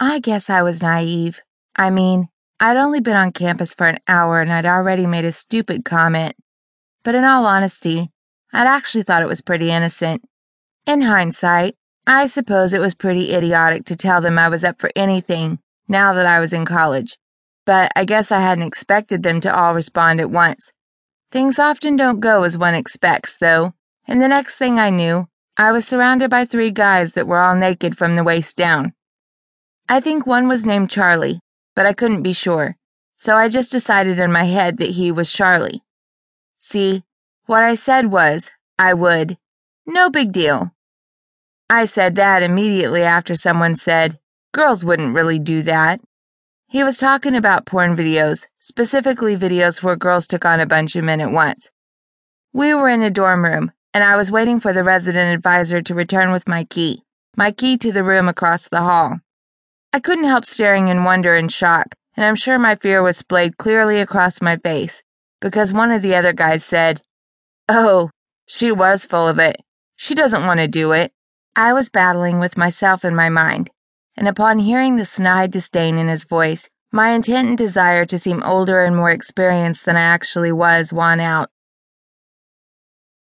I guess I was naive. I mean, I'd only been on campus for an hour and I'd already made a stupid comment. But in all honesty, I'd actually thought it was pretty innocent. In hindsight, I suppose it was pretty idiotic to tell them I was up for anything now that I was in college. But I guess I hadn't expected them to all respond at once. Things often don't go as one expects, though, and the next thing I knew, I was surrounded by three guys that were all naked from the waist down. I think one was named Charlie, but I couldn't be sure, so I just decided in my head that he was Charlie. See, what I said was, I would. No big deal. I said that immediately after someone said, girls wouldn't really do that. He was talking about porn videos, specifically videos where girls took on a bunch of men at once. We were in a dorm room, and I was waiting for the resident advisor to return with my key, my key to the room across the hall. I couldn't help staring in wonder and shock, and I'm sure my fear was splayed clearly across my face, because one of the other guys said, Oh, she was full of it. She doesn't want to do it. I was battling with myself in my mind, and upon hearing the snide disdain in his voice, my intent and desire to seem older and more experienced than I actually was won out.